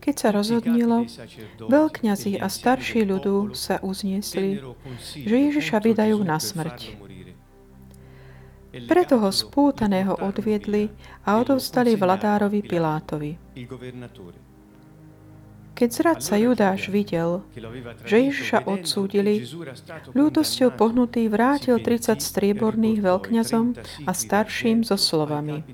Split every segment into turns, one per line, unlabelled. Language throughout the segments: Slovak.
Keď sa rozhodnilo, veľkňazi a starší ľudu sa uzniesli, že Ježiša vydajú na smrť. Preto ho spútaného odviedli a odovzdali vladárovi Pilátovi. Keď zradca Judáš videl, že Ježiša odsúdili, ľútosťou pohnutý vrátil 30 strieborných veľkňazom a starším so slovami.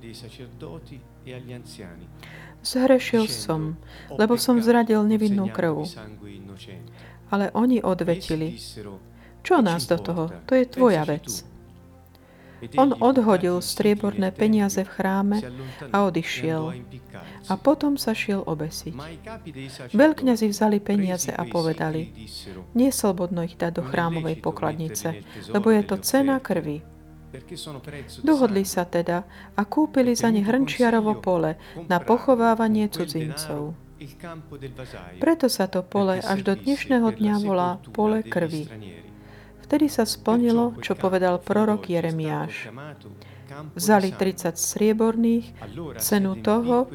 Zhrešil som, lebo som zradil nevinnú krv. Ale oni odvetili. Čo nás do toho? To je tvoja vec. On odhodil strieborné peniaze v chráme a odišiel. A potom sa šiel obesiť. Veľkňazi vzali peniaze a povedali, nie slobodno ich dať do chrámovej pokladnice, lebo je to cena krvi. Dohodli sa teda a kúpili za ne hrnčiarovo pole na pochovávanie cudzincov. Preto sa to pole až do dnešného dňa volá pole krvi. Vtedy sa splnilo, čo povedal prorok Jeremiáš. Vzali 30 strieborných, cenu toho,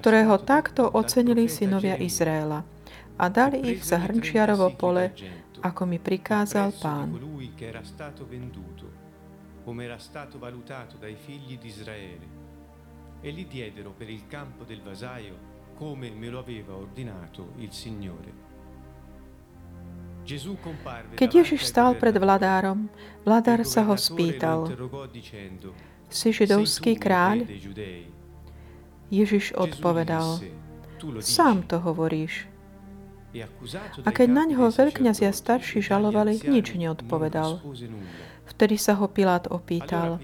ktorého takto ocenili synovia Izraela a dali ich za hrnčiarovo pole, ako mi prikázal pán. come era stato valutato dai figli di Israele, e li diedero per il campo del vasaio come me lo aveva ordinato il Signore. Keď Ježiš stál pred vladárom, vladár sa ho spýtal, si židovský kráľ? Ježiš odpovedal, sám to hovoríš. A keď na ňo veľkňazia starší žalovali, nič neodpovedal. Vtedy sa ho Pilát opýtal,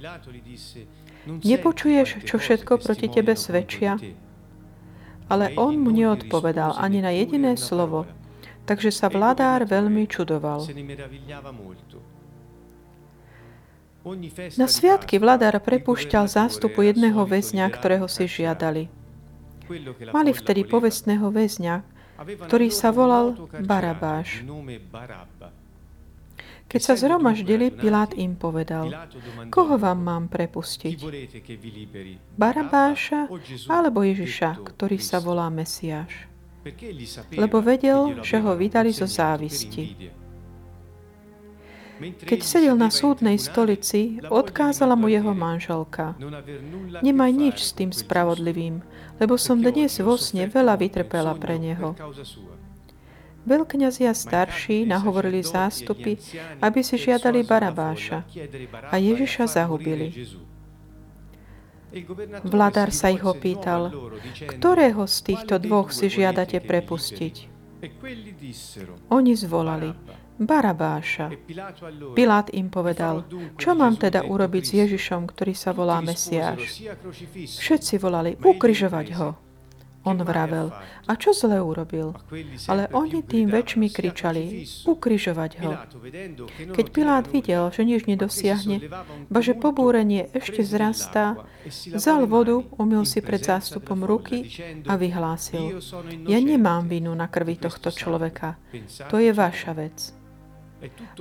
nepočuješ, čo všetko proti tebe svedčia? Ale on mu neodpovedal ani na jediné slovo, Takže sa vladár veľmi čudoval. Na sviatky vladár prepúšťal zástupu jedného väzňa, ktorého si žiadali. Mali vtedy povestného väzňa, ktorý sa volal Barabáš. Keď sa zhromaždili, Pilát im povedal, koho vám mám prepustiť? Barabáša alebo Ježiša, ktorý sa volá Mesiáš? Lebo vedel, že ho vydali zo závisti. Keď sedel na súdnej stolici, odkázala mu jeho manželka. Nemaj nič s tým spravodlivým, lebo som dnes vo sne veľa vytrpela pre neho. Veľkňazia starší nahovorili zástupy, aby si žiadali Barabáša a Ježiša zahubili. Vladár sa ich opýtal, ktorého z týchto dvoch si žiadate prepustiť? Oni zvolali, Barabáša. Pilát im povedal, čo mám teda urobiť s Ježišom, ktorý sa volá Mesiáš? Všetci volali, ukryžovať ho. On vravel, a čo zle urobil? Ale oni tým väčšmi kričali, ukrižovať ho. Keď Pilát videl, že nič nedosiahne, ba že pobúrenie ešte zrastá, vzal vodu, umil si pred zástupom ruky a vyhlásil, ja nemám vinu na krvi tohto človeka, to je vaša vec.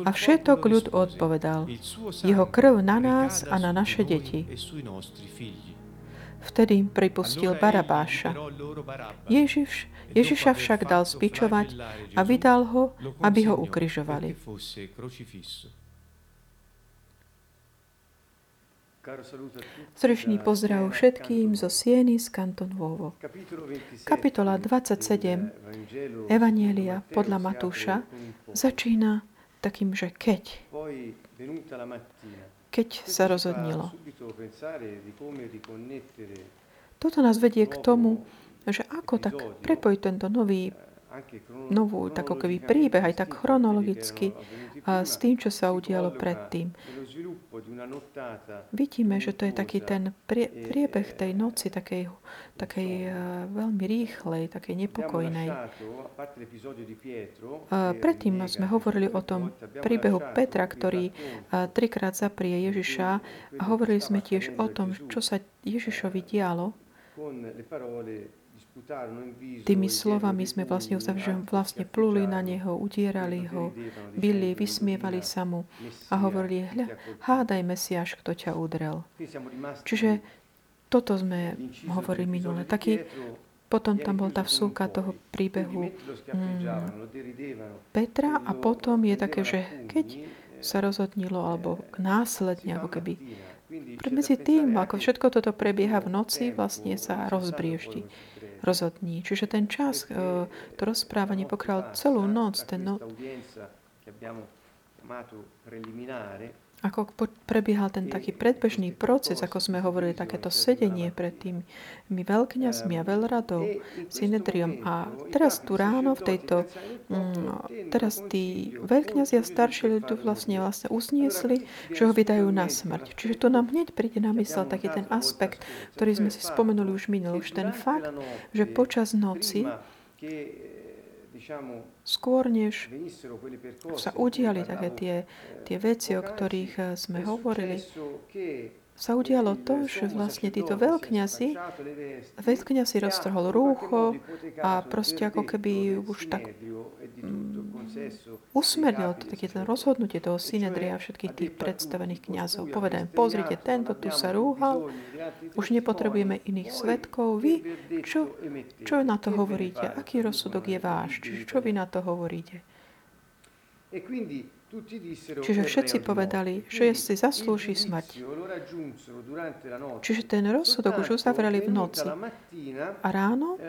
A všetok ľud odpovedal, jeho krv na nás a na naše deti. Vtedy pripustil Barabáša. Ježiš, Ježiša však dal spičovať a vydal ho, aby ho ukrižovali. Srdečný pozdrav všetkým zo Sieny z Kantonovo. Kapitola 27 Evanielia podľa Matúša začína takým, že keď keď sa rozhodnilo. Toto nás vedie k tomu, že ako tak prepojiť tento nový novú tako keby príbeh, aj tak chronologicky a s tým, čo sa udialo predtým. Vidíme, že to je taký ten prie, priebeh tej noci, takej, takej uh, veľmi rýchlej, takej nepokojnej. Uh, predtým sme hovorili o tom príbehu Petra, ktorý trikrát zaprie Ježiša a hovorili sme tiež o tom, čo sa Ježišovi dialo Tými slovami sme vlastne, vlastne pluli na neho, udierali ho, byli, vysmievali sa mu a hovorili, hľa, hádaj Mesiáš, kto ťa udrel. Čiže
Toto sme hovorili minule. Taký, potom tam bol tá vsúka toho príbehu mm, Petra a potom je také, že keď sa rozhodnilo, alebo následne, ako keby medzi tým, ako všetko toto prebieha v noci, vlastne sa rozbrieždi, rozhodní. Čiže ten čas, e, to rozprávanie pokral celú noc, ten no, ako prebiehal ten taký predbežný proces, ako sme hovorili, takéto sedenie pred tými veľkňazmi a veľradou, synedriom. A teraz tu ráno v tejto, mm, teraz tí veľkňazi a starší ľudia vlastne, vlastne uzniesli, že ho vydajú na smrť. Čiže tu nám hneď príde na mysel taký ten aspekt, ktorý sme si spomenuli už minul, už ten fakt, že počas noci skôr než sa udiali také tie, tie veci, o ktorých eh, sme hovorili, sa udialo to, že vlastne títo veľkňazi, veľkňazi roztrhol rúcho a proste ako keby už tak mm, usmernil to, také ten rozhodnutie toho synedria a všetkých tých predstavených kňazov. Povedajem, pozrite, tento tu sa rúhal, už nepotrebujeme iných svetkov. Vy, čo, čo na to hovoríte? Aký rozsudok je váš? Čiže čo vy na to hovoríte? Čiže všetci povedali, že si zaslúži smrť. Čiže ten rozsudok už uzavreli v noci. A ráno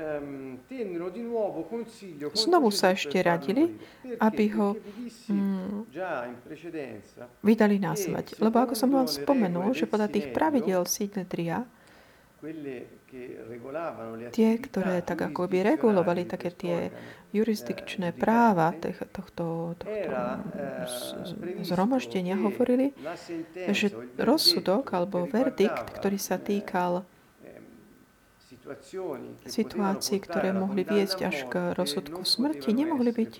znovu sa ešte radili, aby ho mm, vydali na smrť. Lebo ako som vám spomenul, že podľa tých pravidel Sidnetria, tie, ktoré tak ako by regulovali také tie jurisdikčné práva tohto, tohto eh, zhromaždenia, hovorili, že rozsudok alebo verdikt, ktorý sa týkal situácií, ktoré mohli viesť až k rozsudku smrti, nemohli byť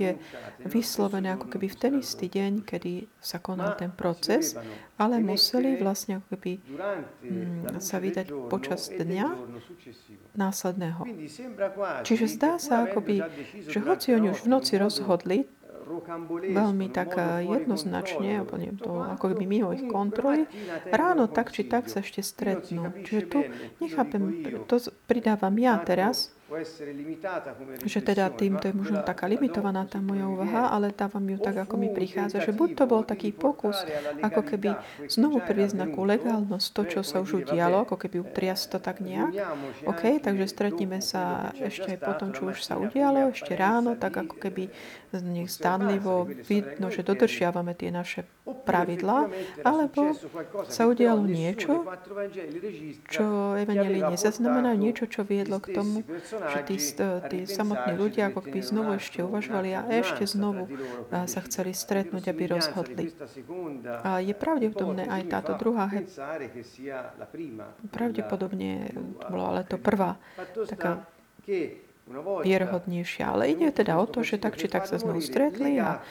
vyslovené ako keby v ten istý deň, kedy sa konal ten proces, ale museli vlastne ako keby mm, sa vydať počas dňa následného. Čiže zdá sa akoby, že hoci oni už v noci rozhodli, veľmi tak jednoznačne, úplne to ako by mimo ich kontroly, ráno tak či tak sa ešte stretnú. Čiže tu nechápem, to pridávam ja teraz, že teda týmto je možno taká limitovaná tá moja úvaha, ale dávam ju tak, ako mi prichádza, že buď to bol taký pokus, ako keby znovu priviesť na legálnosť to, čo sa už udialo, ako keby utriasť to tak nejak. OK, takže stretneme sa ešte aj potom, čo už sa udialo, ešte ráno, tak ako keby nech stánlivo vidno, že dodržiavame tie naše pravidlá, alebo sa udialo niečo, čo Evangelii nezaznamenajú, niečo, čo viedlo k tomu, že tí, tí samotní ľudia ako keby znovu ešte uvažovali a ešte znovu sa chceli stretnúť, aby rozhodli. A je pravdepodobné aj táto druhá he... pravdepodobne to bolo ale to prvá taká vierhodnejšia. Ale ide teda o to, že tak či tak sa znovu stretli a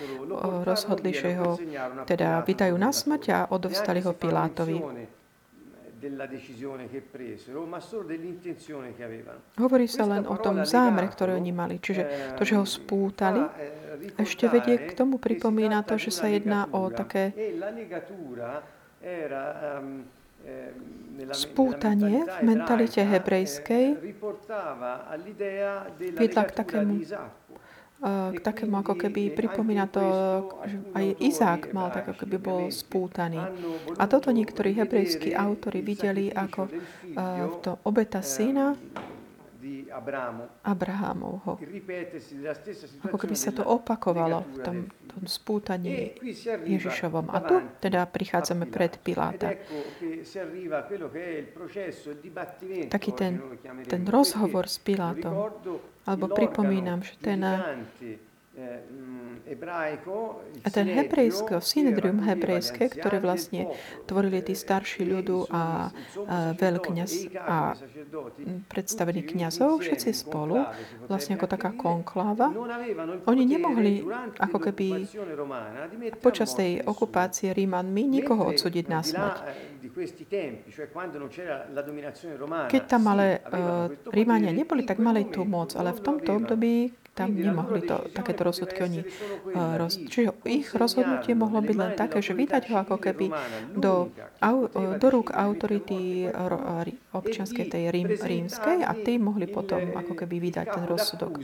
rozhodli, že ho teda vydajú na smrť a odovstali ho Pilátovi. Hovorí sa len o tom zámere, ktorý oni mali. Čiže to, že ho spútali, ešte vedie k tomu, pripomína to, že sa jedná o také spútanie v mentalite hebrejskej. viedla k takému k takému, ako keby pripomína to, že aj Izák mal tak, ako keby bol spútaný. A toto niektorí hebrejskí autory videli ako to obeta syna Abrahámovho. Ako keby sa to opakovalo v tom, tom spútaní Ježišovom. A tu teda prichádzame pred Piláta. Taký ten, ten rozhovor s Pilátom. Alebo pripomínam, že ten a ten hebrejsko, synedrium hebrejské, ktoré vlastne tvorili tí starší ľudu a, a veľkňaz a predstavení kňazov, všetci spolu, vlastne ako taká konkláva, oni nemohli ako keby počas tej okupácie Rímanmi nikoho odsúdiť na smrť. Keď tam ale uh, Rímania neboli, tak mali tú moc, ale v tomto období tam nemohli to, takéto rozsudky oni roz... Čiže ich rozhodnutie mohlo byť len také, že vydať ho ako keby do, do rúk autority občianskej tej rím, rímskej a tí mohli potom ako keby vydať ten rozsudok.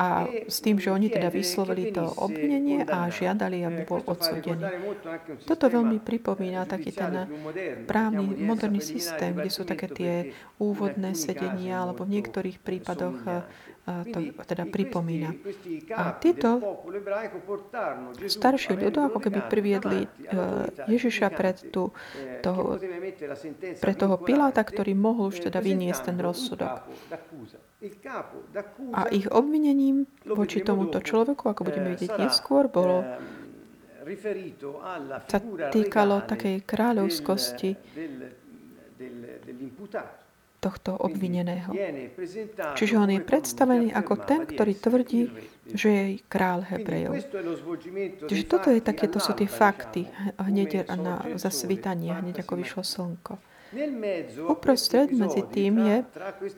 A s tým, že oni teda vyslovili to obvinenie a žiadali, aby bol odsúdený. Toto veľmi pripomína taký ten právny, moderný systém, kde sú také tie úvodné sedenia, alebo v niektorých prípadoch to teda pripomína. A títo starší ľudia ako keby priviedli Ježiša pred tú, toho, pre toho Piláta, ktorý mohol už teda vyniesť ten rozsudok. A ich obvinením voči tomuto človeku, ako budeme vidieť neskôr, bolo sa týkalo takej kráľovskosti tohto obvineného. Čiže on je predstavený ako ten, ktorý tvrdí, že je král Hebrejov. Čiže toto je také, to sú tie fakty hneď na zasvítanie, hneď ako vyšlo slnko. Uprostred medzi tým je,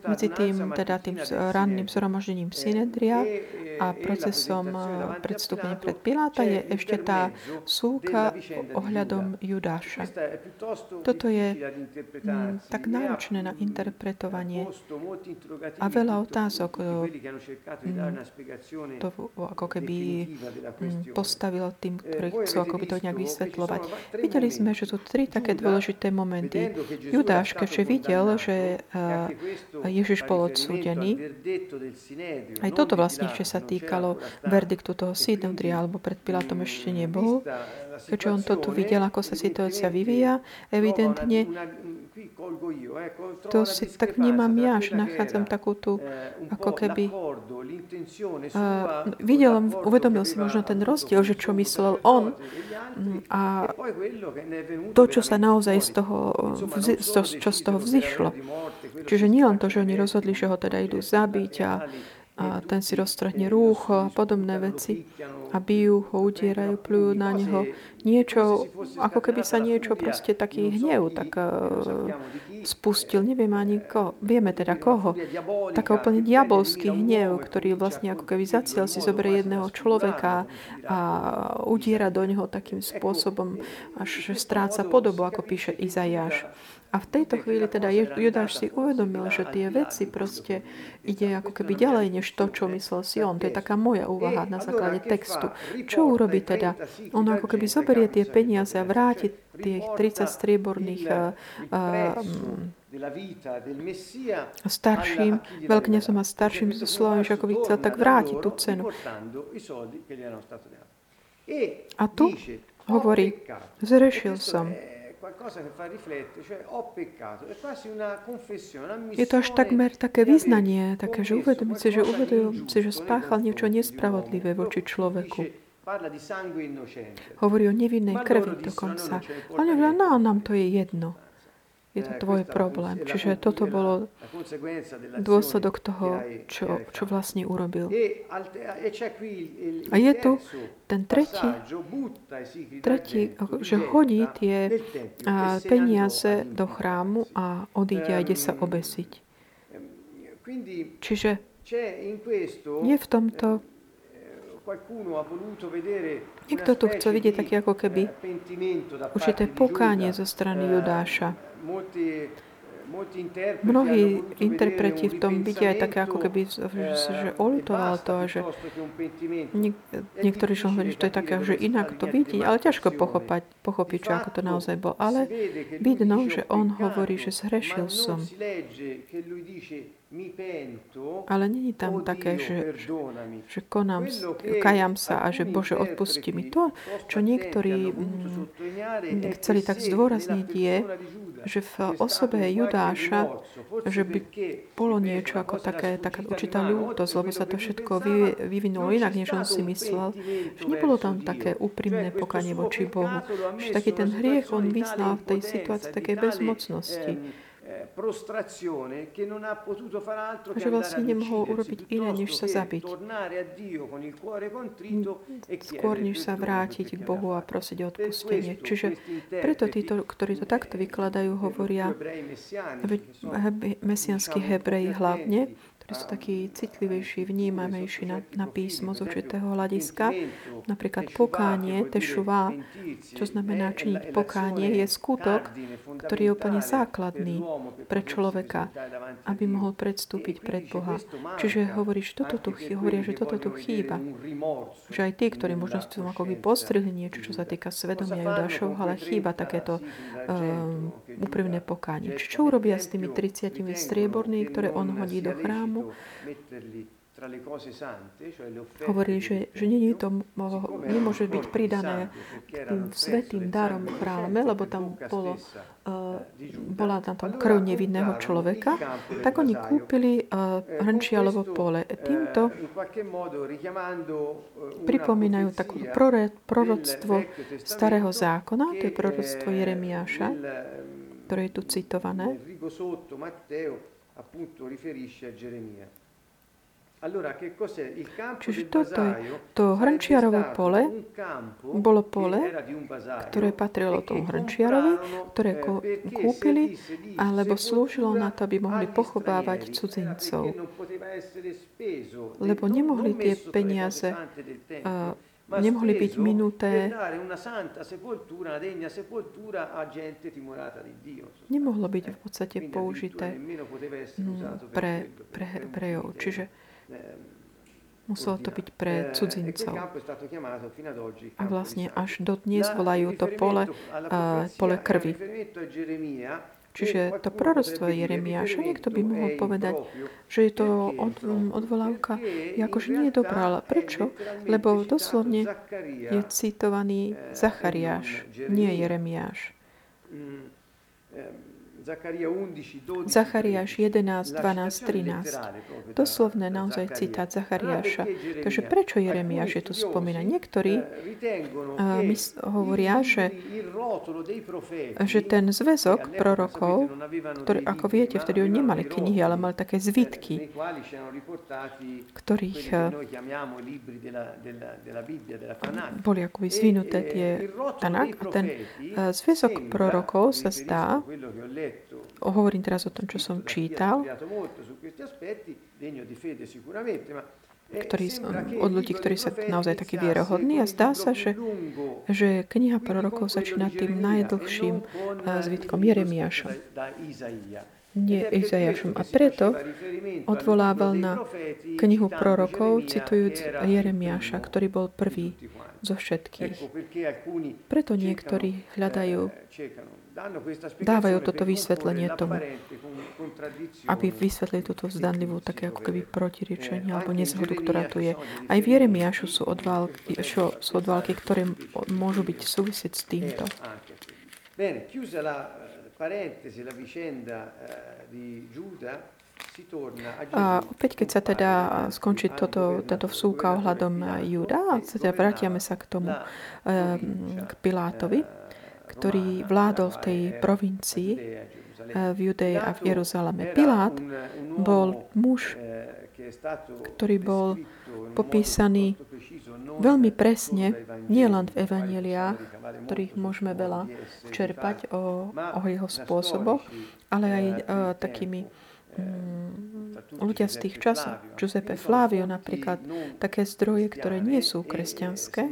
medzi tým, teda tým ranným zhromaždením Synedria a procesom predstúpenia pred Piláta je ešte tá súka ohľadom Judáša. Toto je m, tak náročné na interpretovanie a veľa otázok to ako keby postavilo tým, ktorí chcú ako by to nejak vysvetľovať. Videli sme, že sú tri také dôležité momenty. Judáš, keďže videl, že Ježiš bol odsúdený, aj toto vlastne ešte sa týkalo verdiktu toho Synodria, alebo pred Pilátom ešte nebol, keďže on toto videl, ako sa situácia vyvíja, evidentne to si tak vnímam ja, že nachádzam takú tú, ako keby uh, videl, uvedomil si možno ten rozdiel, že čo myslel on a to, čo sa naozaj z toho, čo z toho vzýšlo. Čiže nie len to, že oni rozhodli, že ho teda idú zabiť a a ten si roztrhne rúcho a podobné veci a bijú ho, utierajú, plujú na neho. Niečo, ako keby sa niečo proste taký hnev tak uh, spustil, neviem ani koho, vieme teda koho. Taký úplne diabolský hnev, ktorý vlastne ako keby zaciel si zoberie jedného človeka a utiera do neho takým spôsobom, až stráca podobu, ako píše Izajáš. A v tejto chvíli teda Judáš si uvedomil, že tie veci proste ide ako keby ďalej, než to, čo myslel si on. To je taká moja úvaha na základe textu. Čo urobí teda? On ako keby zoberie tie peniaze a vráti tých 30 strieborných uh, starším, veľkňazom a starším slovami, že ako by chcel tak vrátiť tú cenu. A tu hovorí, zrešil som qualcosa che fa riflettere, cioè ho peccato, è quasi una confessione, Je to až takmer také vyznanie, také, že uvedomiť si, že uvedomujem si, že spáchal niečo nespravodlivé voči človeku. Hovorí o nevinnej krvi dokonca. Ale no, nám to je jedno. Je to tvoj problém. Čiže toto bolo dôsledok toho, čo, čo vlastne urobil. A je tu ten tretí, tretí že hodí tie peniaze do chrámu a odíde a ide sa obesiť. Čiže je v tomto Niekto tu chce vidieť také ako keby určité pokánie zo strany Judáša. Mnohí interpreti v tom vidia aj také ako keby, že olutoval to a že niek- niektorí že hovorí, že to je také, že inak to vidí, ale ťažko pochopať, pochopiť, čo ako to naozaj bol. Ale vidno, že on hovorí, že zhrešil som. Ale není tam také, že, že konám, kajam sa a že Bože, odpusti mi. To, čo niektorí mm, chceli tak zdôrazniť, je, že v osobe Judáša, že by bolo niečo ako také, taká určitá ľútosť, lebo sa to všetko vyvinulo inak, než on si myslel. Že nebolo tam také úprimné pokanie voči Bohu. Že taký ten hriech on vyznal v tej situácii takej bezmocnosti že vlastne nemohol urobiť iné, než sa zabiť. Skôr, než sa vrátiť k Bohu a prosiť o odpustenie. Čiže preto títo, ktorí to takto vykladajú, hovoria mesianskí hebreji hlavne, že sú takí citlivejší, vnímavejší na, na písmo z určitého hľadiska. Napríklad pokánie, tešuva, čo znamená činiť pokánie, je skutok, ktorý je úplne základný pre človeka, aby mohol predstúpiť pred Boha. Čiže hovoríš, toto tu, hovoria, že toto tu chýba. Že aj tí, ktorí možno sú ako by postrhli niečo, čo sa týka svedomia Judášov, ale chýba takéto um, úprimné pokánie. Čo urobia s tými 30 strieborní, ktoré on hodí do chrámu? Hovorí, že, že nie to, nemôže byť pridané k tým svetým darom v chráme, lebo tam bolo, uh, bola tam tam krv nevinného človeka, tak oni kúpili uh, hrnčialovo pole. Týmto pripomínajú takú proroctvo starého zákona, to je proroctvo Jeremiáša, ktoré je tu citované. Čiže toto je to hrnčiarovo pole, bolo pole, ktoré patrilo tomu hrnčiarovi, ktoré kúpili, alebo slúžilo na to, aby mohli pochovávať cudzincov. Lebo nemohli tie peniaze uh, nemohli byť minuté. Nemohlo byť v podstate použité pre, pre Hebrejov. Čiže Muselo to byť pre eh, cudzincov. A vlastne až do dnes volajú to pole, uh, pole krvi. Čiže to proroctvo Jeremiáša, niekto by mohol povedať, že je to od, odvolávka, akože nie je dobrá. Ale prečo? Lebo doslovne je citovaný Zachariáš, nie Jeremiáš. Zachariáš 11, 12, 13. Doslovne naozaj citát Zachariáša. Takže prečo Jeremiáš je tu spomína? Niektorí uh, hovoria, že, že ten zväzok prorokov, ktorý, ako viete, vtedy oni nemali knihy, ale mali také zvitky, ktorých uh, boli akoby zvinuté tie Tanak. A ten uh, zväzok prorokov sa zdá, Hovorím teraz o tom, čo som čítal, ktorý, od ľudí, ktorí sa naozaj takí vierohodní a zdá sa, že, že kniha prorokov začína tým najdlhším zvitkom Jeremiáša nie Izaiášom. A preto odvolával na knihu prorokov, citujúc Jeremiáša, ktorý bol prvý zo všetkých. Preto niektorí hľadajú dávajú toto vysvetlenie tomu, aby vysvetlili túto vzdanlivú také ako keby protirečenie alebo nezhodu, ktorá tu je. Aj v Jeremiášu sú odválky, sú odválky ktoré môžu byť súvisieť s týmto. Bene, chiusa la parentesi, la vicenda eh, di Giuda, a opäť, keď sa teda skončí toto, táto vsúka ohľadom Júda, teda vrátime sa k tomu, k Pilátovi, ktorý vládol v tej provincii v Judei a v Jeruzaleme. Pilát bol muž, ktorý bol popísaný veľmi presne, nielen v evaneliách, ktorých môžeme veľa čerpať o, o jeho spôsoboch, ale aj uh, takými um, ľudia z tých časov, Giuseppe Flavio napríklad, také zdroje, ktoré nie sú kresťanské,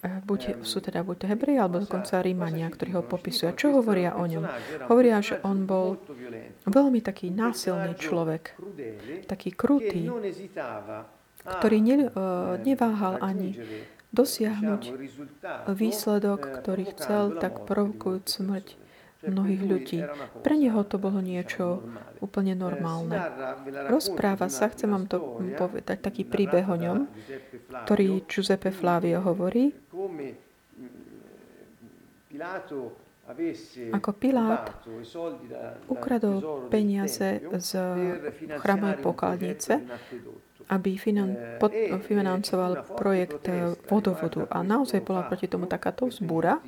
buď, sú teda buď Hebreji, alebo dokonca Rímania, ktorí ho popisujú. A čo hovoria o ňom? Hovoria, že on bol veľmi taký násilný človek, taký krutý, ktorý ne, uh, neváhal ani dosiahnuť výsledok, ktorý chcel, tak provokujúc smrť mnohých ľudí. Pre neho to bolo niečo úplne normálne. Rozpráva sa, chcem vám to povedať, taký príbeh o ňom, ktorý Giuseppe Flavio. hovorí, ako Pilát ukradol peniaze z chramovej pokladnice, aby finan, pod, financoval projekt vodovodu. A naozaj bola proti tomu takáto vzbúra,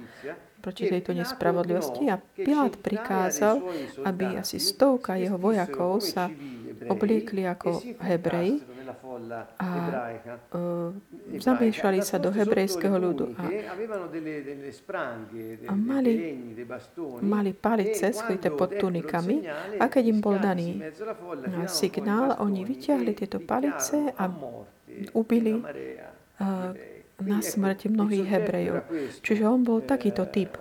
proti tejto nespravodlivosti. a Pilát prikázal, aby asi stovka jeho vojakov sa obliekli ako hebreji a uh, zamiešali sa do hebrejského ľudu a, a mali, mali palice skryté pod tunikami a keď im bol daný signál, oni vyťahli tieto palice a ubili uh, na smrť mnohých Hebrejov. Čiže on bol takýto typ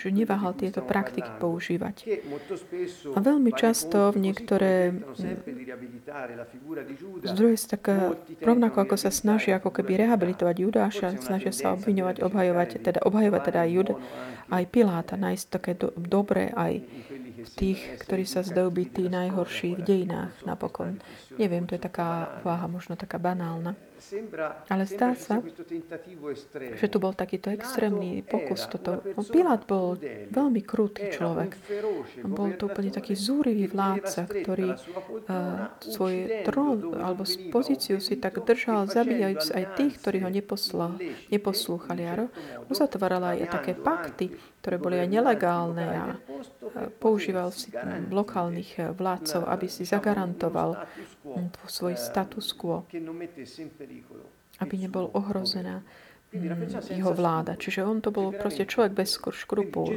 že neváhal tieto praktiky používať. A veľmi často v niektoré zdroje sa tak rovnako ako sa snažia ako keby rehabilitovať Judáša, snažia sa obviňovať, obhajovať, teda obhajovať teda aj Juda, aj Piláta, nájsť také do, dobré aj tých, ktorí sa zdajú byť tí najhorší v dejinách napokon. Neviem, to je taká váha, možno taká banálna. Ale zdá sa, že tu bol takýto extrémny pokus. Toto. Pilát bol veľmi krutý človek. Bol to úplne taký zúrivý vládca, ktorý uh, svoj trón alebo pozíciu si tak držal, zabíjajúc aj tých, ktorí ho neposlal, neposlúchali. A uzatváral aj také pakty, ktoré boli aj nelegálne a používal si lokálnych eh, vládcov, aby si zagarantoval svoj status quo, aby nebol ohrozená hm, jeho vláda. Čiže on to bol proste človek bez škrupul.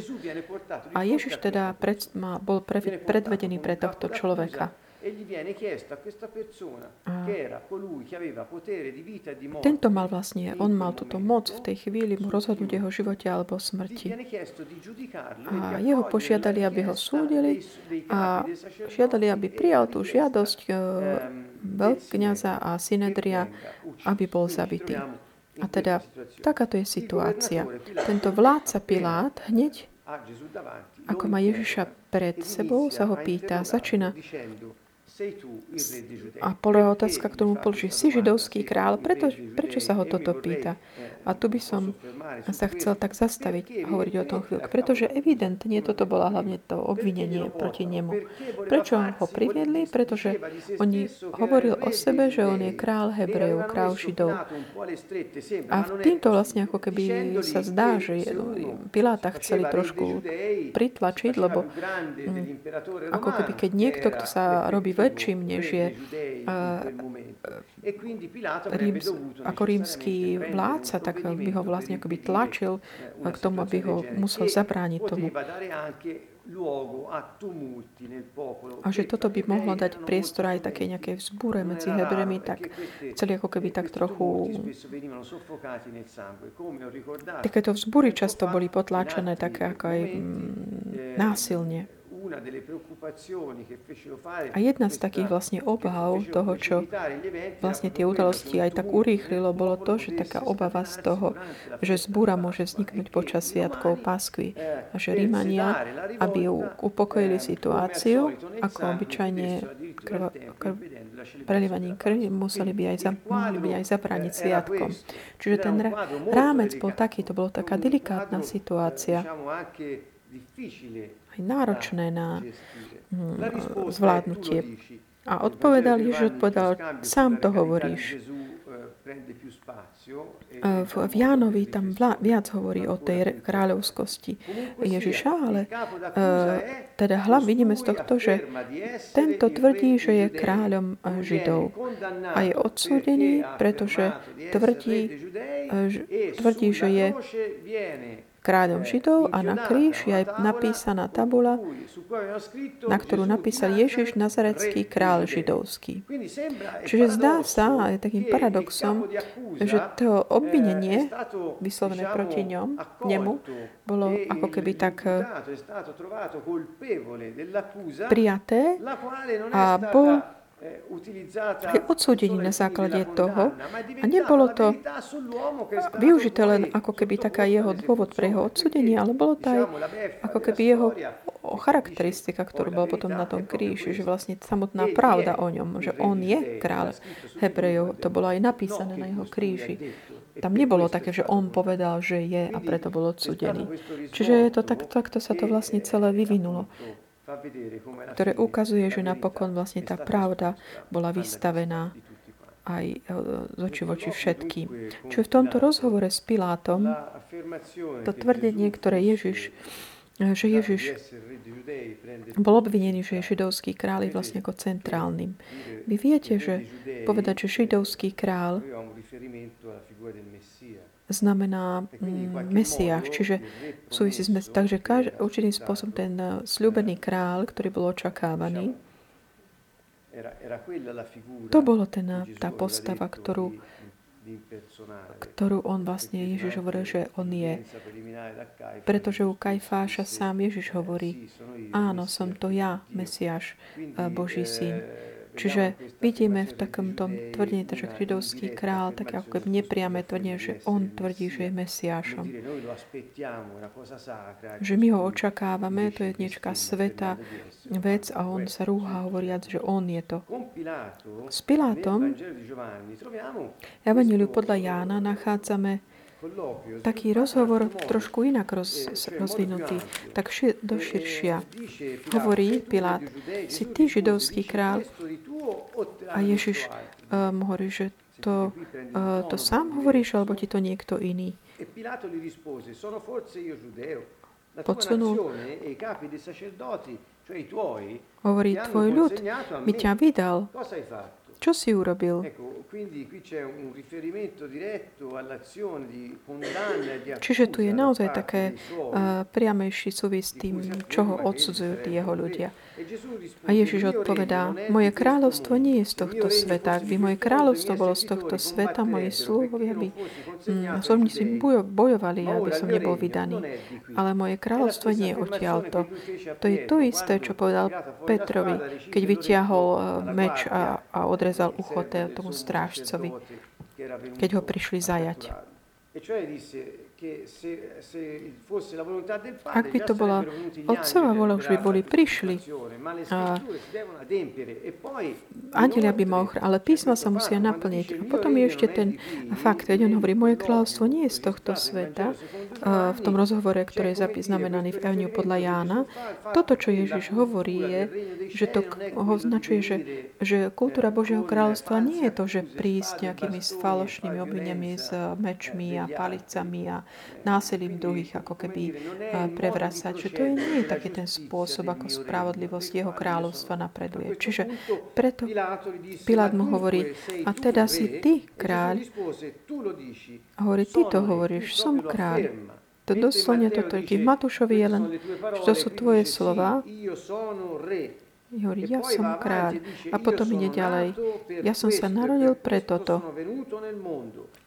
A Ježiš teda pred, má, bol predvedený pre tohto človeka. E e. Tento mal vlastne, on mal túto moc v tej chvíli mu rozhodnúť jeho živote alebo smrti. A jeho požiadali, aby ho súdili a žiadali, aby prijal tú žiadosť eh, veľkňaza a synedria, aby bol zabitý. A teda takáto je situácia. Tento vládca Pilát hneď ako má Ježiša pred sebou, sa ho pýta, začína a prvá otázka, ktorú mu položí, si židovský král, preto, prečo sa ho toto pýta? A tu by som sa chcel tak zastaviť a hovoriť o tom chvíľku, pretože evidentne toto bola hlavne to obvinenie proti nemu. Prečo ho priviedli? Pretože oni hovoril o sebe, že on je král Hebrejov, král Židov. A v týmto vlastne ako keby sa zdá, že Piláta chceli trošku pritlačiť, lebo mm, ako keby keď niekto, kto sa robí väčším, než je ríms, ako rímsky vládca, tak by ho vlastne akoby tlačil k tomu, aby ho musel zabrániť tomu. A že toto by mohlo dať priestor aj také nejaké vzbúre medzi Hebremi, tak chceli ako keby tak trochu... Takéto vzbúry často boli potláčané také ako aj mm, násilne. A jedna z takých vlastne obhav toho, čo vlastne tie udalosti aj tak urýchlilo, bolo to, že taká obava z toho, že zbúra môže vzniknúť počas sviatkov Paskvy a že Rímania, aby upokojili situáciu, ako obyčajne krv, krv, prelievaním krvi, museli by aj, za, mohli by aj zabrániť sviatkom. Čiže ten rámec bol taký, to bolo taká delikátna situácia aj náročné na hm, zvládnutie. A odpovedal Ježiš, odpovedal, sám to hovoríš. V, v Jánovi tam viac hovorí o tej kráľovskosti Ježiša, ale uh, teda hlav vidíme z tohto, že tento tvrdí, že je kráľom Židov a je odsúdený, pretože tvrdí, tvrdí že je kráľom Židov a na kríž je aj napísaná tabula, na ktorú napísal Ježiš Nazarecký král židovský. Čiže zdá sa, a je takým paradoxom, že to obvinenie vyslovené proti ňom, nemu, bolo ako keby tak prijaté a bol je odsúdený na základe toho a nebolo to využité len ako keby taká jeho dôvod pre jeho odsúdenie, ale bolo to aj ako keby jeho charakteristika, ktorú bol potom na tom kríži, že vlastne samotná pravda o ňom, že on je kráľ Hebrejov, to bolo aj napísané na jeho kríži. Tam nebolo také, že on povedal, že je a preto bol odsudený. Čiže je to tak, takto sa to vlastne celé vyvinulo ktoré ukazuje, že napokon vlastne tá pravda bola vystavená aj e, z oči voči všetkým. Čo v tomto rozhovore s Pilátom, to tvrdenie, ktoré Ježiš že Ježiš bol obvinený, že je židovský král je vlastne ako centrálnym. Vy viete, že povedať, že židovský král znamená mm, Mesiáš, čiže súvisí sme, takže každý, určitým spôsobom ten eh, sľúbený král, ktorý bol očakávaný, to bolo ten, eh, tá postava, ktorú, ktorú on vlastne, Ježiš hovoril, že on je. Pretože u Kajfáša sám Ježiš hovorí, áno, som to ja, Mesiáš, eh, Boží syn. Čiže vidíme v takom tom tvrdení, že židovský král, tak ako keby nepriame tvrdenie, že on tvrdí, že je Mesiášom. Že my ho očakávame, to je niečka sveta vec a on sa rúha hovoriac, že on je to. S Pilátom v Evangeliu podľa Jána nachádzame taký rozhovor trošku inak roz, rozvinutý, tak ši, do širšia. Hovorí Pilát, si ty židovský král? A Ježiš um, hovorí, že to, uh, to sám hovoríš, alebo ti to niekto iný? Podsunul. Hovorí, tvoj ľud mi ťa vydal. Čo si urobil? Čiže tu je naozaj také priamejší súvis s tým, čo ho odsudzujú jeho ľudia. A Ježiš odpovedá, moje kráľovstvo nie je z tohto sveta. Ak by moje kráľovstvo bolo z tohto sveta, moji sluhovia by mm, si bojovali, aby som nebol vydaný. Ale moje kráľovstvo nie je odtiaľto. To je to isté, čo povedal Petrovi, keď vytiahol uh, meč a, a odrezal ucho tomu strážcovi, keď ho prišli zajať. Ak by to bola Otcova vola, už by boli prišli. A andelia by ma ochr- ale písma sa musia naplniť. A potom je ešte ten fakt, keď on hovorí, moje kráľovstvo nie je z tohto sveta, v tom rozhovore, ktorý je znamenaný v Evniu podľa Jána. Toto, čo Ježiš hovorí, je, že to ho označuje, že, že kultúra Božieho kráľovstva nie je to, že prísť nejakými falošnými obvinemi s mečmi a palicami a násilím druhých ako keby prevracať. Že to je nie je taký ten spôsob, ako spravodlivosť jeho kráľovstva napreduje. Čiže preto Pilát mu hovorí, a teda si ty kráľ. Hovorí, ty to hovoríš, som kráľ. To doslovne toto, keď Matúšovi je len, že to sú tvoje slova, hovorí, ja som kráľ. A potom ide ďalej. Ja som sa narodil pre toto.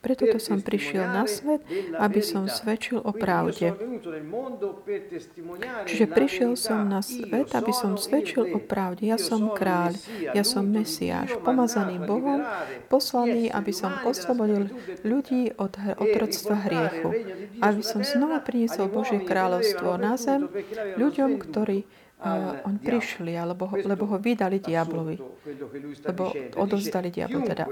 Preto to som prišiel na svet, aby som svedčil o pravde. Čiže prišiel som na svet, aby som svedčil o pravde. Ja som kráľ, ja som Mesiáš, pomazaný Bohom, poslaný, aby som oslobodil ľudí od otroctva hriechu. Aby som znova priniesol Božie kráľovstvo na zem ľuďom, ktorí on prišli, alebo ho, lebo ho vydali diablovi. Lebo odovzdali diablo teda.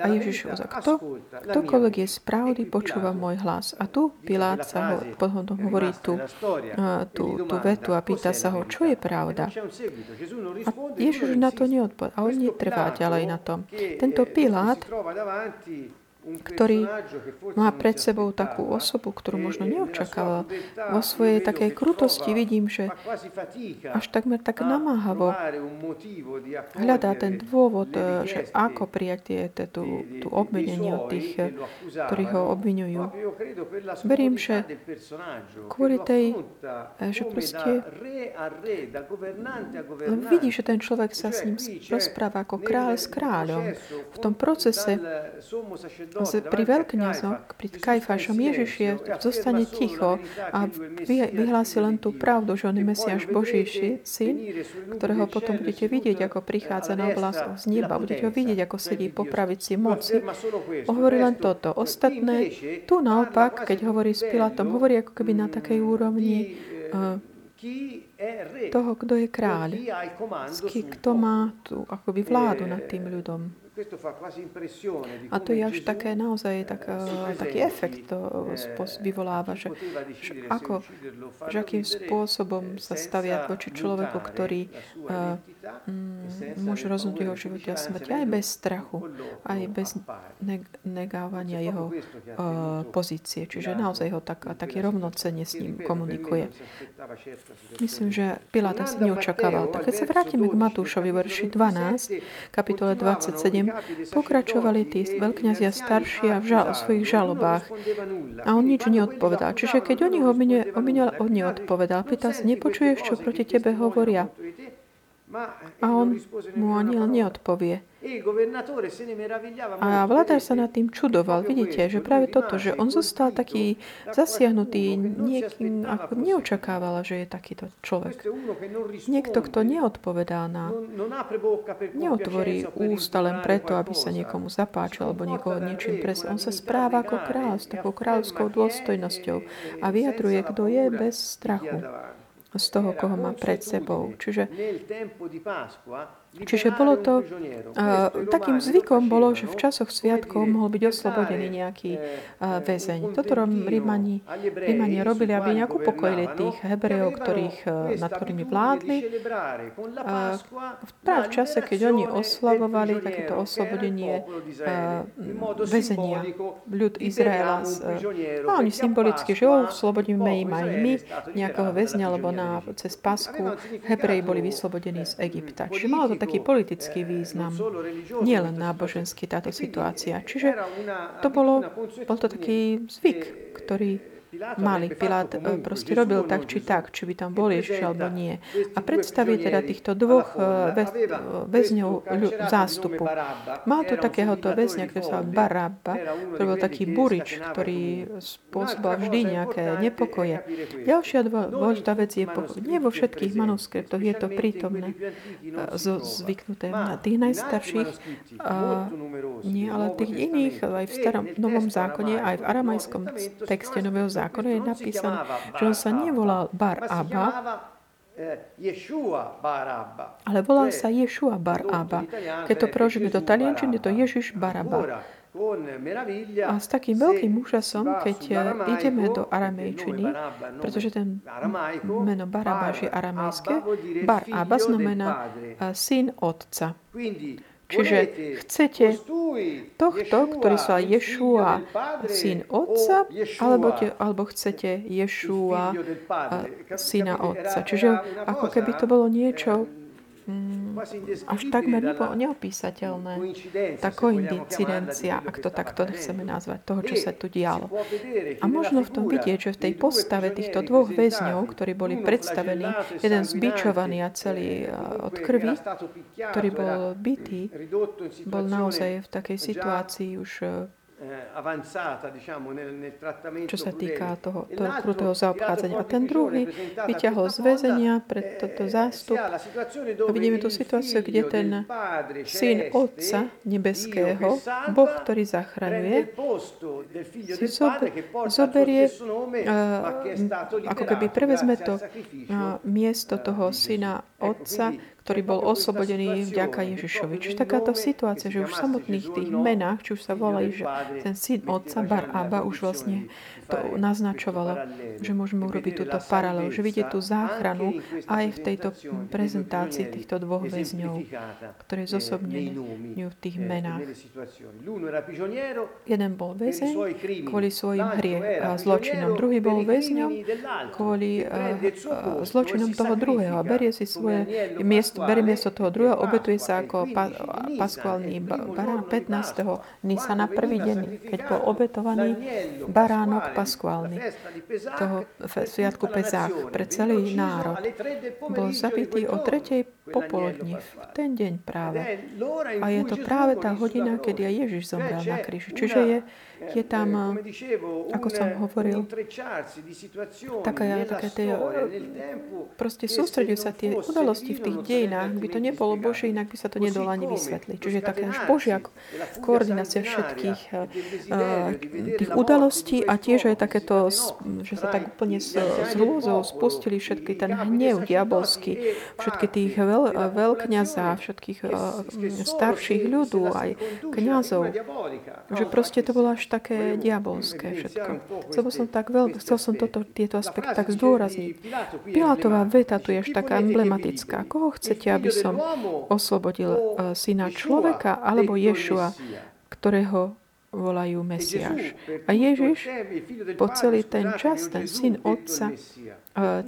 A Ježiš kto, ktokoľvek je správny, počúva môj hlas. A tu Pilát sa ho, potom hovorí tú, tú, tú vetu a pýta sa ho, čo je pravda. A Ježiš na to neodpovedal. A on netrvá ďalej na tom. Tento Pilát ktorý má pred sebou takú osobu, ktorú možno neočakával. Vo svojej takej krutosti vidím, že až takmer tak namáhavo hľadá ten dôvod, že ako prijať tú, tú obvinenie od tých, ktorí ho obvinujú. Verím, že kvôli tej, že proste vidí, že ten človek sa s ním rozpráva ako kráľ s kráľom. V tom procese pri veľkňazoch, pri Kajfášom, Ježiš je, zostane ticho a vyhlási len tú pravdu, že on je Mesiáš Boží syn, ktorého potom budete vidieť, ako prichádza na oblast z neba. Budete ho vidieť, ako sedí po pravici moci. Hovorí len toto. Ostatné, tu naopak, keď hovorí s Pilatom, hovorí ako keby na takej úrovni uh, toho, kto je kráľ, kto má tú akoby vládu nad tým ľudom. A to je až také naozaj tak, eh, taký efekt to vyvoláva, že, že, ako, že akým spôsobom sa stavia voči človeku, ktorý uh, môže rozhodnúť jeho živote a smrti aj bez strachu, aj bez neg- negávania jeho pozície. Čiže naozaj ho tak, také rovnocene s ním komunikuje. Myslím, že Pilát asi neočakával. Tak keď sa vrátime k Matúšovi, verši 12, kapitole 27, pokračovali tí veľkňazia starší a v žal- svojich žalobách. A on nič neodpovedal. Čiže keď on ich obvinil, on neodpovedal. Pýtal sa, nepočuješ, čo proti tebe hovoria? A on mu ani neodpovie. A vládar sa nad tým čudoval. Vidíte, že práve toto, že on zostal taký zasiahnutý niekým, ako neočakávala, že je takýto človek. Niekto, kto neodpovedá na... Neotvorí ústa len preto, aby sa niekomu zapáčil alebo niekoho niečím pres. On sa správa ako kráľ, s takou kráľovskou dôstojnosťou a vyjadruje, kto je bez strachu z toho, koho má pred sebou. Čiže Čiže bolo to, uh, takým zvykom bolo, že v časoch sviatkov mohol byť oslobodený nejaký uh, väzeň. Toto Rímani, Rímani robili, aby nejak upokojili tých Hebrejov, ktorých, nad ktorými vládli. Uh, práve v čase, keď oni oslavovali takéto oslobodenie uh, väzenia, ľud Izraela. Uh, a oni symbolicky, že oslobodíme im aj my nejakého väzňa, lebo na, cez Pasku Hebreji boli vyslobodení z Egypta. Čiže malo to taký politický význam, nie len náboženský táto situácia. Čiže to bolo, bol to taký zvyk, ktorý mali. Pilát eh, proste robil tak či tak, či by tam boli ešte alebo nie. A predstaví teda týchto dvoch eh, väzňov zástupu. Mal tu takéhoto väzňa, ktorý sa Barabba, ktorý bol taký burič, ktorý spôsoboval vždy nejaké nepokoje. Ďalšia dôležitá vec je, nie vo všetkých manuskriptoch je to prítomné, eh, zvyknuté. Na tých najstarších, nie, ale tých iných, aj v starom Novom zákone, aj v aramajskom texte Nového zákona, zákone je napísané, že on sa nevolal Bar Abba, ale volal sa Ješua Bar Abba. Keď to preložíme do taliančiny, je to Ježiš Baraba. A s takým veľkým úžasom, keď ideme do aramejčiny, pretože ten meno Barabáš je aramejské, Bar Abba znamená syn otca. Čiže chcete tohto, ktorý sa Ješua, syn otca, alebo, te, alebo chcete Ješua, syna otca. Čiže ako keby to bolo niečo až takmer neopísateľné. Tá koincidencia, ak to takto chceme nazvať, toho, čo sa tu dialo. A možno v tom vidieť, že v tej postave týchto dvoch väzňov, ktorí boli predstavení, jeden zbičovaný a celý od krvi, ktorý bol bytý, bol naozaj v takej situácii už Eh, čo sa týka toho, toho krutého zaobchádzania. A ten druhý vyťahol z väzenia pred toto zástup. A vidíme tú situáciu, kde ten syn Otca Nebeského, Boh, ktorý zachraňuje, si zoberie, ako keby prevezme to miesto toho syna Otca, ktorý bol oslobodený vďaka Ježišovi. Čiže takáto situácia, že už v samotných tých menách, či už sa volajú, že ten syn otca Bar Abba už vlastne to naznačovalo, že môžeme urobiť túto paralelu, že vidíte tú záchranu aj v tejto prezentácii týchto dvoch väzňov, ktoré zosobnené v tých menách. Jeden bol väzeň kvôli svojim hriech a zločinom. Druhý bol väzňom kvôli uh, zločinom toho druhého a berie si svoje miesto, berie miesto toho druhého, obetuje sa ako pa, paskuálny barán 15. Nisana prvý deň, keď bol obetovaný baránok paskválny toho sviatku Pezách pre celý národ. Bol zabitý o tretej popoludní, v ten deň práve. A je to práve tá hodina, kedy aj Ježiš zomrel na kríži. Čiže je je tam, ako som hovoril, taká, také tie, proste sústredujú sa tie udalosti v tých dejinách, by to nebolo Bože, inak by sa to nedalo ani vysvetliť. Čiže také až Božia koordinácia všetkých tých udalostí a tiež aj takéto, že sa tak úplne s, s hrôzou spustili všetky ten hnev diabolský, všetky tých veľ, veľkňazá, všetkých starších ľudú, aj kňazov. Že proste to bolo až také diabolské všetko. Chcel som, tak veľ, chcel som toto, tieto aspekty tak zdôrazniť. Pilátová veta tu je až taká emblematická. Koho chcete, aby som oslobodil uh, syna človeka alebo Ješua, ktorého volajú Mesiáš. A Ježiš po celý ten čas, ten syn Otca,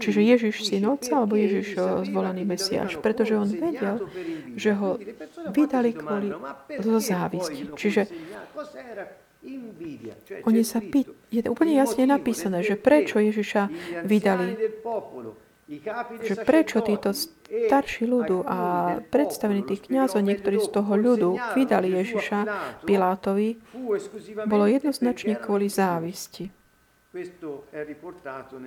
čiže Ježiš syn Otca alebo Ježiš zvolaný Mesiáš, pretože on vedel, že ho vydali kvôli závisti. Čiže oni sa pý... je úplne jasne napísané, že prečo Ježiša vydali. že prečo títo starší ľudu a predstavení tých kniazov, niektorí z toho ľudu vydali Ježiša Pilátovi, bolo jednoznačne kvôli závisti.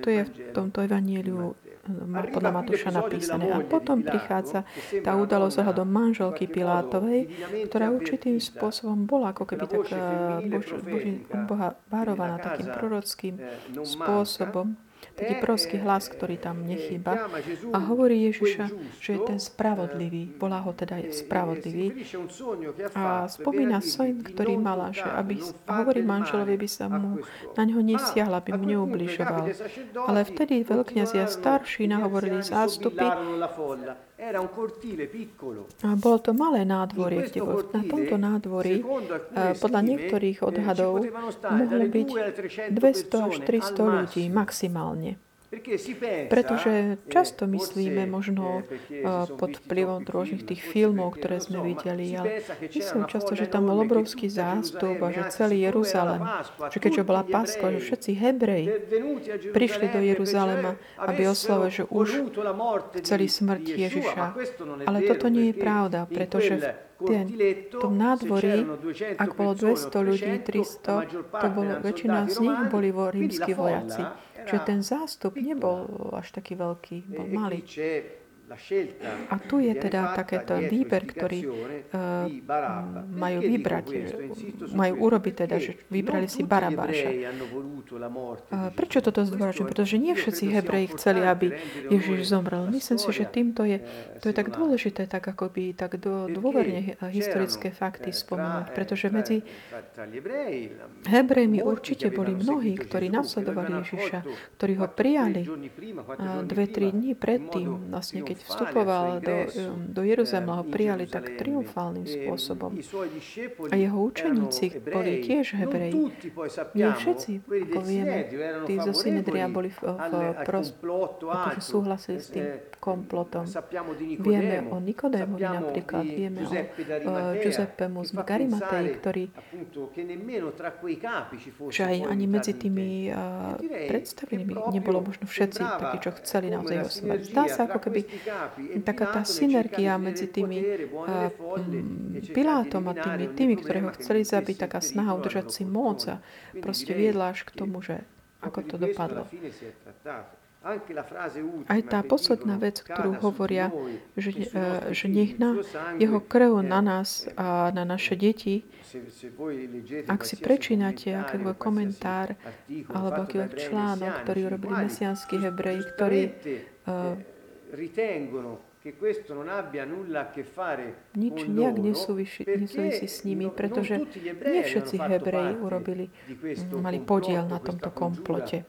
To je v tomto evanieliu eh, podľa Matúša napísané. A potom prichádza tá udalosť ohľadom manželky Pilátovej, ktorá určitým spôsobom bola ako keby tak eh, bož, boží, Boha varovaná takým prorockým spôsobom taký proský hlas, ktorý tam nechýba. A hovorí Ježiša, že je ten spravodlivý. Volá ho teda spravodlivý. A spomína sen, ktorý mala, že aby, hovorí manželovi, by sa mu na ňo nesiahla, aby mu neubližoval. Ale vtedy veľkňazia starší nahovorili zástupy, bolo to malé nádvorie, kde na tomto nádvorí podľa niektorých odhadov mohlo byť 200 až 300 ľudí maximálne. Pretože často myslíme možno pod vplyvom rôznych tých filmov, ktoré sme videli, ale myslím často, že tam bol obrovský zástup a že celý Jeruzalem, že keďže bola Páska, že všetci Hebreji prišli do Jeruzalema, aby oslavili, že už chceli smrť Ježiša. Ale toto nie je pravda, pretože v tom nádvorí, ak bolo 200 ľudí, 300, to bolo, väčšina z nich boli vo rímsky vojaci. Čiže ten zástup nebol až taký veľký, bol malý. A tu je teda takéto výber, ktorý uh, majú vybrať, majú urobiť teda, že vybrali si Barabáša. Uh, prečo toto zdôrazňujem? Pretože nie všetci Hebreji chceli, aby Ježiš zomrel. Myslím si, že týmto je, to je tak dôležité, tak ako by tak do, dôverne historické fakty spomenúť. Pretože medzi Hebrejmi určite boli mnohí, ktorí nasledovali Ježiša, ktorí ho prijali dve, tri dní predtým, vlastne keď keď vstupoval do, do Jeruzalema, ho prijali tak triumfálnym spôsobom. A jeho učeníci boli tiež Hebreji. Nie všetci, ako vieme, tí zo Synedria boli v, v pros, akože súhlasili s tým komplotom. Vieme o Nikodémovi napríklad, vieme o Giuseppemu z Garimatei, ktorý že aj ani medzi tými uh, predstavenými nebolo možno všetci takí, čo chceli naozaj jeho smrť. Zdá sa, ako keby taká tá synergia medzi tými uh, Pilátom a tými, tými, ktoré ho chceli zabiť, taká snaha udržať si moc a proste viedla až k tomu, že ako to dopadlo. Aj tá posledná vec, ktorú hovoria, že, uh, že nech na jeho krv na nás a na naše deti, ak si prečínate akýkoľvek komentár alebo akýkoľvek článok, ktorý urobili mesianskí hebreji, ktorí uh, Nič nejak nesúvisí, nesúvisí s nimi, pretože nie všetci Hebreji urobili, mali podiel na tomto komplote,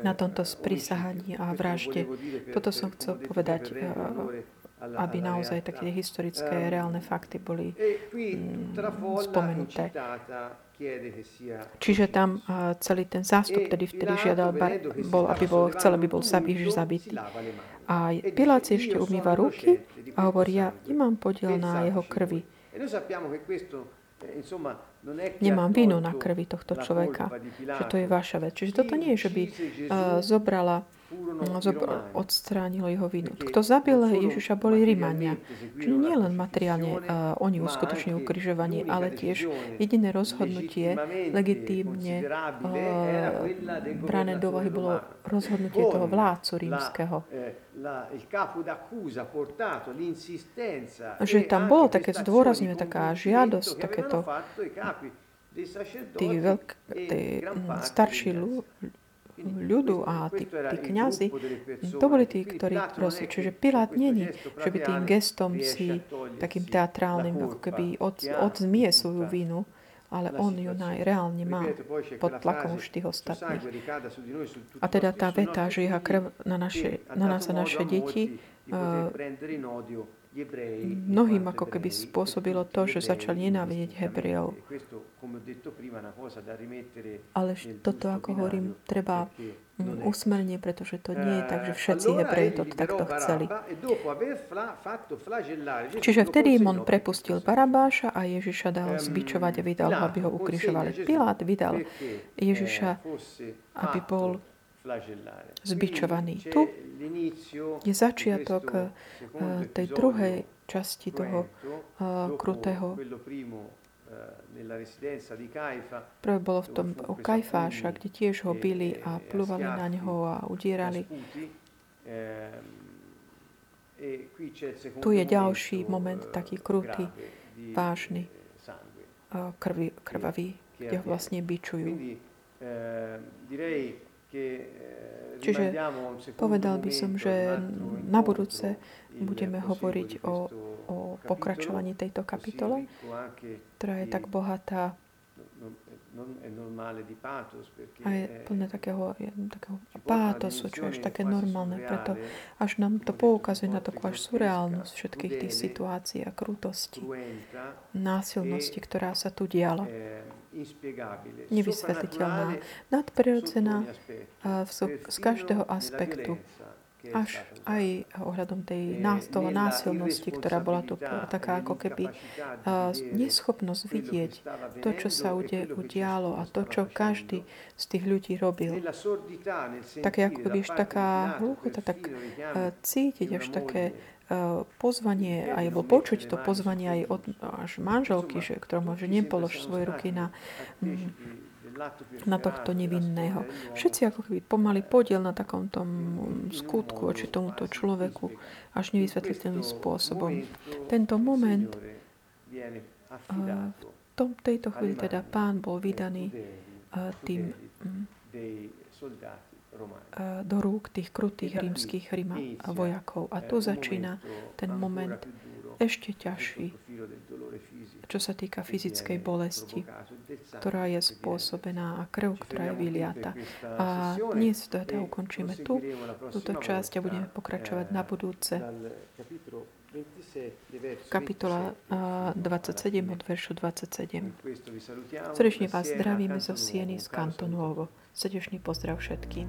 na tomto sprisahaní a vražde. Toto som chcel povedať, aby naozaj také historické, reálne fakty boli spomenuté. Čiže tam uh, celý ten zástup, ktorý vtedy žiadal, bar, bol, aby bol, chcel, aby bol Ježiš zabitý. A Pilát si ešte umýva ruky a hovorí, ja nemám podiel na jeho krvi. Nemám vinu na krvi tohto človeka, že to je vaša vec. Čiže toto nie je, že by uh, zobrala odstránilo jeho vinu. Kto zabil Ježiša, boli Rímania. Čiže nie len materiálne uh, oni uskutočnili ukrižovanie, ale tiež jediné rozhodnutie legitímne uh, brané do úvahy bolo rozhodnutie toho vládcu rímskeho. Že tam bolo také zdôrazňuje taká žiadosť, takéto tí, veľk, tí starší ľudu a tí, tí kniazy, to boli tí, ktorí prosili. Čiže Pilát není, že by tým gestom si takým teatrálnym ako keby od, odzmie svoju vinu, ale on ju naj, reálne má pod tlakom už tých ostatných. A teda tá veta, že jeho krv na, naše, na nás a naše deti uh, mnohým ako keby spôsobilo to, že začali nenávidieť Hebrejov. Ale toto, ako hovorím, treba mm, usmerne, pretože to nie je tak, že všetci Hebreji to takto chceli. Čiže vtedy on prepustil Barabáša a Ježiša dal zbičovať a vydal aby ho ukrižovali. Pilát vydal Ježiša, aby bol zbičovaný. Tu je začiatok eh, tej druhej časti toho uh, krutého. Prvé bolo v tom u Kajfáša, kde tiež ho byli a plúvali na neho a udierali. Tu je ďalší moment, taký krutý, vážny, krvi, krvavý, kde ho vlastne bičujú. Čiže povedal by som, že na budúce budeme hovoriť o, o pokračovaní tejto kapitole, ktorá je tak bohatá a je plné takého, takého pátosu, čo je až také normálne. Preto až nám to poukazuje na takú až surreálnosť všetkých tých situácií a krútosti, násilnosti, ktorá sa tu diala nevysvetliteľná, nadprirodzená z každého aspektu až aj ohľadom tej toho násilnosti, ktorá bola tu taká ako keby neschopnosť vidieť to, čo sa udialo a to, čo každý z tých ľudí robil. Také ako keby taká hluchota, tak cítiť až také pozvanie, alebo počuť to pozvanie aj od až manželky, že, ktorá môže nepolož svoje ruky na, na tohto nevinného. Všetci ako keby pomali podiel na takom tom skutku oči tomuto človeku až nevysvetliteľným spôsobom. Tento moment v tom, tejto chvíli teda pán bol vydaný tým do rúk tých krutých rímskych rima vojakov. A tu začína ten moment ešte ťažší, čo sa týka fyzickej bolesti, ktorá je spôsobená a krv, ktorá je vyliata. A dnes teda ukončíme tu, túto časť a budeme pokračovať na budúce. Kapitola 27 od veršu 27. Srdečne vás zdravíme zo Sieny z Kantonuovo. Srdečný pozdrav všetkým.